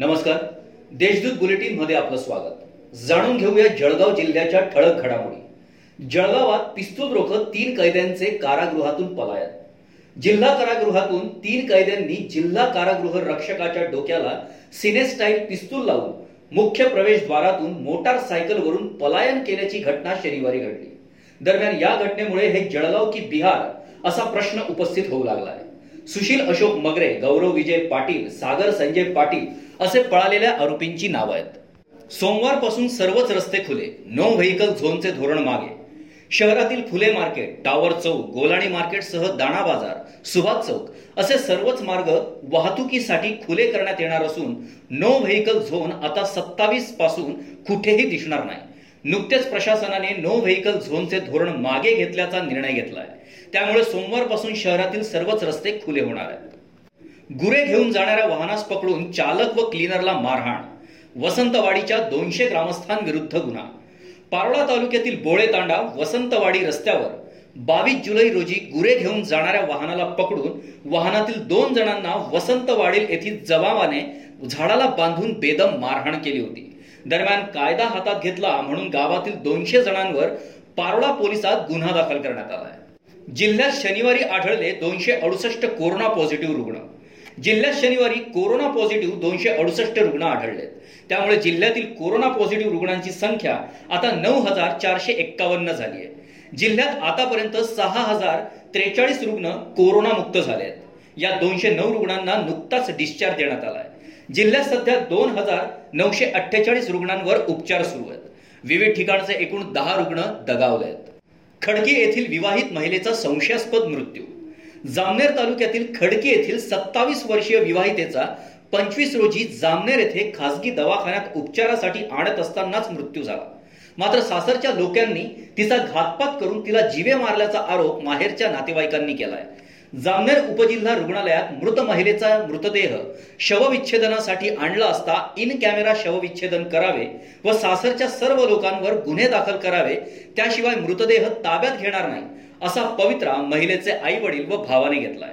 नमस्कार. देशदूत बुलेटिनमध्ये आपलं स्वागत. जाणून घेऊया जळगाव जिल्ह्याच्या ठळक घडामोडी. जळगावात पिस्तूल रोखत तीन कैद्यांचे कारागृहातून पलायन. जिल्हा कारागृहातून तीन कैद्यांनी जिल्हा कारागृह रक्षकाच्या डोक्याला सिनेस्टाईल पिस्तूल लावून मुख्य प्रवेशद्वारातून मोटार सायकलवरून पलायन केल्याची घटना शनिवारी घडली. दरम्यान या घटनेमुळे हे जळगाव की बिहार असा प्रश्न उपस्थित होऊ लागला आहे. सुशील अशोक मगरे गौरव विजय पाटील सागर संजय पाटील असे पळालेल्या आरोपींची नावं आहेत. सोमवारपासून सर्वच रस्ते खुले नो व्हेकल झोनचे धोरण मागे. शहरातील फुले मार्केट टावर चौक गोलाणी मार्केट सह दाणा बाजार सुभाष चौक असे सर्वच मार्ग वाहतुकीसाठी खुले करण्यात येणार असून नो व्हेकल झोन आता सत्तावीसपासून कुठेही दिसणार नाही. नुकतेच प्रशासनाने नो व्हेकल झोनचे धोरण मागे घेतल्याचा निर्णय घेतलाय. त्यामुळे सोमवारपासून शहरातील सर्वच रस्ते खुले होणार आहेत. गुरे घेऊन जाणाऱ्या वाहनास पकडून चालक व क्लीनरला मारहाण. वसंतवाडीच्या दोनशे ग्रामस्थांविरुद्ध गुन्हा. पारोळा तालुक्यातील बोळे तांडा वसंतवाडी रस्त्यावर बावीस जुलै रोजी गुरे घेऊन जाणाऱ्या वाहनाला पकडून वाहनातील दोन जणांना वसंतवाडील येथील जवाबाने झाडाला बांधून बेदम मारहाण केली होती. दरम्यान कायदा हातात घेतला म्हणून गावातील दोनशे जणांवर पारोळा पोलिसात गुन्हा दाखल करण्यात आला आहे जिल्ह्यात शनिवारी आढळले दोनशे अडुसष्ट कोरोना पॉझिटिव्ह रुग्ण. जिल्ह्यात शनिवारी कोरोना पॉझिटिव्ह दोनशे अडुसष्ट रुग्ण आढळलेत त्यामुळे जिल्ह्यातील कोरोना पॉझिटिव्ह रुग्णांची संख्या आता नऊ हजार चारशे एक्कावन्न झाली आहे जिल्ह्यात आतापर्यंत सहा हजार त्रेचाळीस रुग्ण कोरोना मुक्त झाले आहेत या दोनशे नऊ रुग्णांना नुकताच डिस्चार्ज देण्यात आला आहे जिल्ह्यात सध्या दोन हजार नऊशे अठ्ठेचाळीस रुग्णांवर उपचार सुरू आहेत. विविध ठिकाणचे एकूण दहा रुग्ण दगावले आहेत. खडकी येथील विवाहित महिलेचा संशयास्पद मृत्यू. जामनेर तालुक्यातील खडकी येथील सत्तावीस वर्षीय विवाहितेचा पंचवीस रोजी जामनेर येथे खासगी दवाखान्यात उपचारासाठी आणत असतानाच मृत्यू झाला. मात्र सासरच्या लोकांनी तिचा घातपात करून तिला जीवे मारल्याचा आरोप माहेरच्या नातेवाईकांनी केलाय. जामनेर उपजिल्हा रुग्णालयात मृत महिलेचा मृतदेह शवविच्छेदनासाठी आणला असता इन कॅमेरा शवविच्छेदन करावे व सासरच्या सर्व लोकांवर गुन्हे दाखल करावे त्याशिवाय मृतदेह ताब्यात घेणार नाही असा पवित्रा महिलेचे आई वडील व भावाने घेतलाय.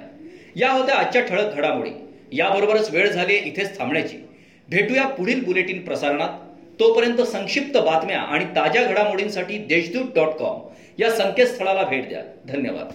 या होत्या आजच्या ठळक घडामोडी. याबरोबरच वेळ झाली इथेच थांबण्याची. भेटूया पुढील बुलेटिन प्रसारणात. तोपर्यंत संक्षिप्त बातम्या आणि ताज्या घडामोडींसाठी देशदूत डॉट कॉम या संकेतस्थळाला भेट द्या. धन्यवाद.